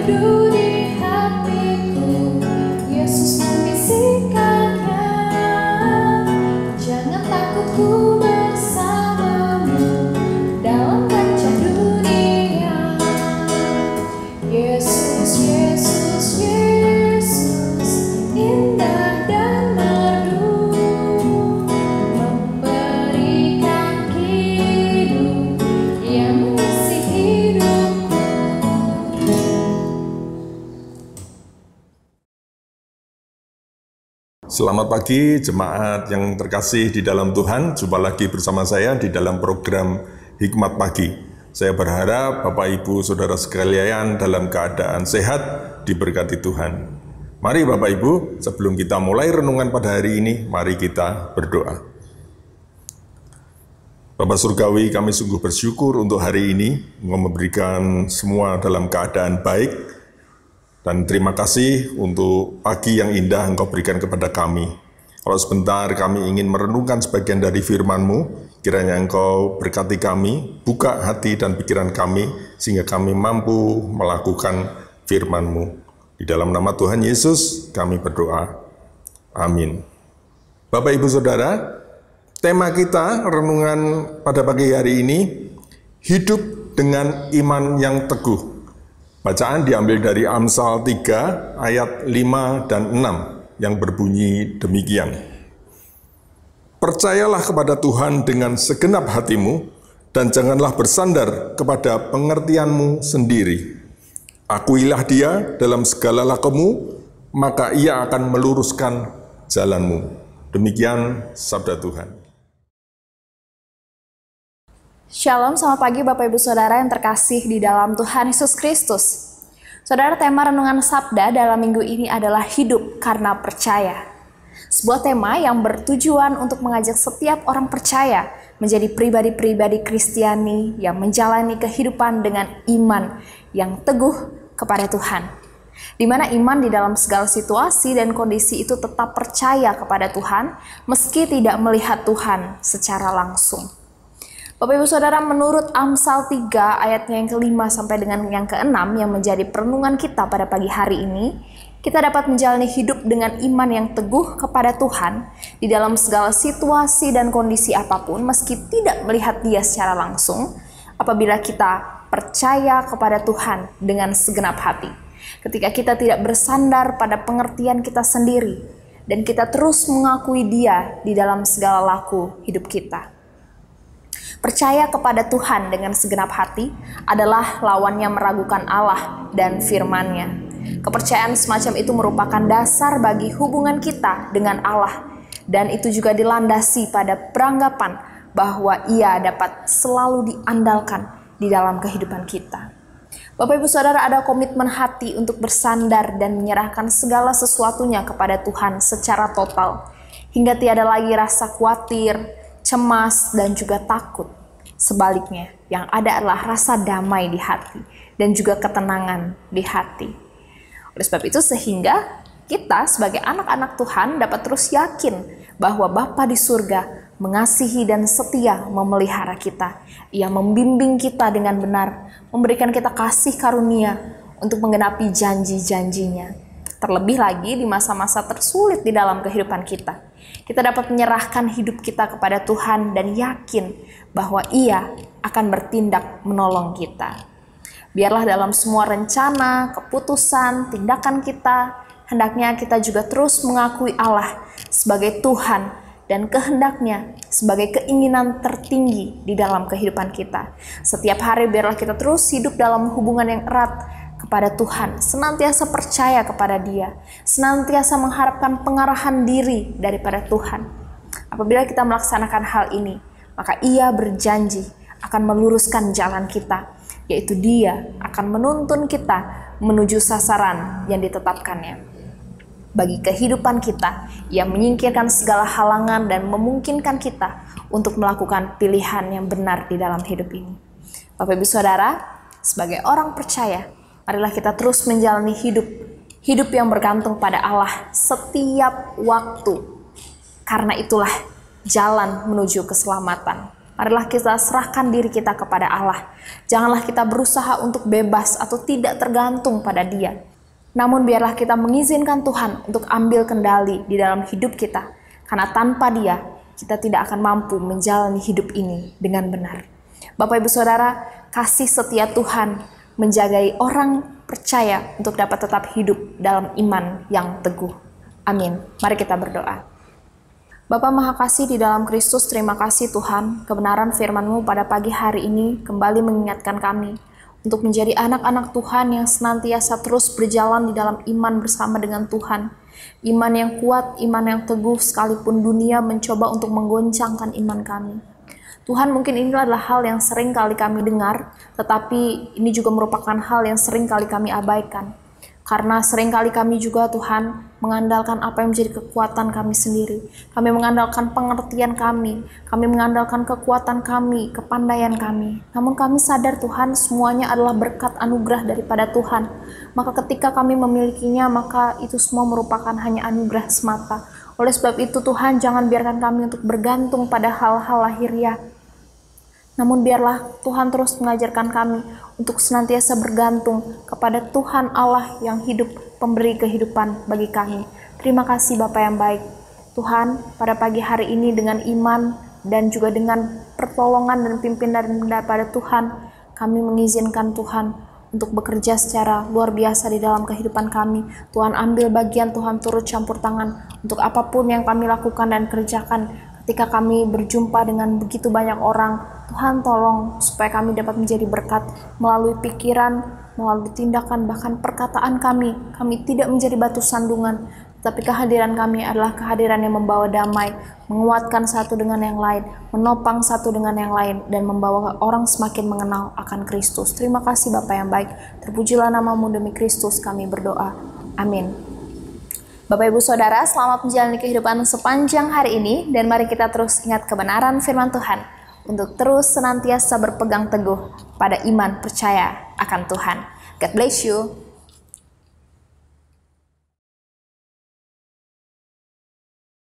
Hallelujah. Selamat pagi jemaat yang terkasih di dalam Tuhan. Jumpa lagi bersama saya di dalam program Hikmat Pagi. Saya berharap Bapak Ibu Saudara sekalian dalam keadaan sehat diberkati Tuhan. Mari Bapak Ibu, sebelum kita mulai renungan pada hari ini, mari kita berdoa. Bapak Surgawi, kami sungguh bersyukur untuk hari ini, memberikan semua dalam keadaan baik, dan terima kasih untuk pagi yang indah Engkau berikan kepada kami. Kalau sebentar kami ingin merenungkan sebagian dari firman-Mu, kiranya Engkau berkati kami, buka hati dan pikiran kami, sehingga kami mampu melakukan firman-Mu. Di dalam nama Tuhan Yesus kami berdoa. Amin. Bapak Ibu Saudara, tema kita renungan pada pagi hari ini, hidup dengan iman yang teguh. Bacaan diambil dari Amsal 3 ayat 5 dan 6 yang berbunyi demikian. Percayalah kepada Tuhan dengan segenap hatimu dan janganlah bersandar kepada pengertianmu sendiri. Akuilah dia dalam segala lakumu, maka ia akan meluruskan jalanmu. Demikian sabda Tuhan. Shalom, selamat pagi Bapak Ibu Saudara yang terkasih di dalam Tuhan Yesus Kristus. Saudara, tema renungan Sabda dalam minggu ini adalah hidup karena percaya. Sebuah tema yang bertujuan untuk mengajak setiap orang percaya menjadi pribadi-pribadi Kristiani yang menjalani kehidupan dengan iman yang teguh kepada Tuhan. Di mana iman di dalam segala situasi dan kondisi itu tetap percaya kepada Tuhan meski tidak melihat Tuhan secara langsung. Bapak Ibu Saudara, menurut Amsal 3 ayatnya yang kelima sampai dengan yang keenam yang menjadi perenungan kita pada pagi hari ini, kita dapat menjalani hidup dengan iman yang teguh kepada Tuhan di dalam segala situasi dan kondisi apa pun meski tidak melihat dia secara langsung apabila kita percaya kepada Tuhan dengan segenap hati. Ketika kita tidak bersandar pada pengertian kita sendiri dan kita terus mengakui dia di dalam segala laku hidup kita. Percaya kepada Tuhan dengan segenap hati adalah lawannya meragukan Allah dan firman-Nya. Kepercayaan semacam itu merupakan dasar bagi hubungan kita dengan Allah dan itu juga dilandasi pada peranggapan bahwa ia dapat selalu diandalkan di dalam kehidupan kita. Bapak Ibu Saudara ada komitmen hati untuk bersandar dan menyerahkan segala sesuatunya kepada Tuhan secara total hingga tiada lagi rasa khawatir, cemas, dan juga takut. Sebaliknya, yang ada adalah rasa damai di hati dan juga ketenangan di hati. Oleh sebab itu, sehingga kita sebagai anak-anak Tuhan dapat terus yakin bahwa Bapa di surga mengasihi dan setia memelihara kita. Ia membimbing kita dengan benar, memberikan kita kasih karunia untuk menggenapi janji-janjinya. Terlebih lagi di masa-masa tersulit di dalam kehidupan kita kita dapat menyerahkan hidup kita kepada Tuhan dan yakin bahwa Ia akan bertindak menolong kita. Biarlah dalam semua rencana, keputusan, tindakan kita, hendaknya kita juga terus mengakui Allah sebagai Tuhan dan kehendaknya sebagai keinginan tertinggi di dalam kehidupan kita. Setiap hari biarlah kita terus hidup dalam hubungan yang erat kepada Tuhan, senantiasa percaya kepada Dia, senantiasa mengharapkan pengarahan diri daripada Tuhan. Apabila kita melaksanakan hal ini, maka Ia berjanji akan meluruskan jalan kita, yaitu Dia akan menuntun kita menuju sasaran yang ditetapkannya. Bagi kehidupan kita, Ia menyingkirkan segala halangan dan memungkinkan kita untuk melakukan pilihan yang benar di dalam hidup ini. Bapak Ibu Saudara, sebagai orang percaya, Marilah kita terus menjalani hidup, hidup yang bergantung pada Allah setiap waktu. Karena itulah jalan menuju keselamatan. Marilah kita serahkan diri kita kepada Allah. Janganlah kita berusaha untuk bebas atau tidak tergantung pada Dia. Namun biarlah kita mengizinkan Tuhan untuk ambil kendali di dalam hidup kita. Karena tanpa Dia, kita tidak akan mampu menjalani hidup ini dengan benar. Bapak Ibu Saudara, kasih setia Tuhan menjagai orang percaya untuk dapat tetap hidup dalam iman yang teguh. Amin. Mari kita berdoa. Bapa Maha Kasih di dalam Kristus, terima kasih Tuhan, kebenaran firman-Mu pada pagi hari ini kembali mengingatkan kami untuk menjadi anak-anak Tuhan yang senantiasa terus berjalan di dalam iman bersama dengan Tuhan, Iman yang kuat, iman yang teguh sekalipun dunia mencoba untuk menggoncangkan iman kami. Tuhan mungkin ini adalah hal yang sering kali kami dengar, tetapi ini juga merupakan hal yang sering kali kami abaikan. Karena sering kali kami juga Tuhan mengandalkan apa yang menjadi kekuatan kami sendiri. Kami mengandalkan pengertian kami, kami mengandalkan kekuatan kami, kepandaian kami. Namun kami sadar Tuhan semuanya adalah berkat anugerah daripada Tuhan. Maka ketika kami memilikinya, maka itu semua merupakan hanya anugerah semata. Oleh sebab itu Tuhan jangan biarkan kami untuk bergantung pada hal-hal lahiriah, namun biarlah Tuhan terus mengajarkan kami untuk senantiasa bergantung kepada Tuhan Allah yang hidup, pemberi kehidupan bagi kami. Terima kasih Bapak yang baik. Tuhan, pada pagi hari ini dengan iman dan juga dengan pertolongan dan pimpinan daripada Tuhan, kami mengizinkan Tuhan untuk bekerja secara luar biasa di dalam kehidupan kami. Tuhan ambil bagian, Tuhan turut campur tangan untuk apa pun yang kami lakukan dan kerjakan ketika kami berjumpa dengan begitu banyak orang, Tuhan tolong supaya kami dapat menjadi berkat melalui pikiran, melalui tindakan, bahkan perkataan kami. Kami tidak menjadi batu sandungan, tapi kehadiran kami adalah kehadiran yang membawa damai, menguatkan satu dengan yang lain, menopang satu dengan yang lain, dan membawa orang semakin mengenal akan Kristus. Terima kasih Bapak yang baik. Terpujilah namamu demi Kristus kami berdoa. Amin. Bapak Ibu Saudara, selamat menjalani kehidupan sepanjang hari ini dan mari kita terus ingat kebenaran firman Tuhan untuk terus senantiasa berpegang teguh pada iman percaya akan Tuhan. God bless you.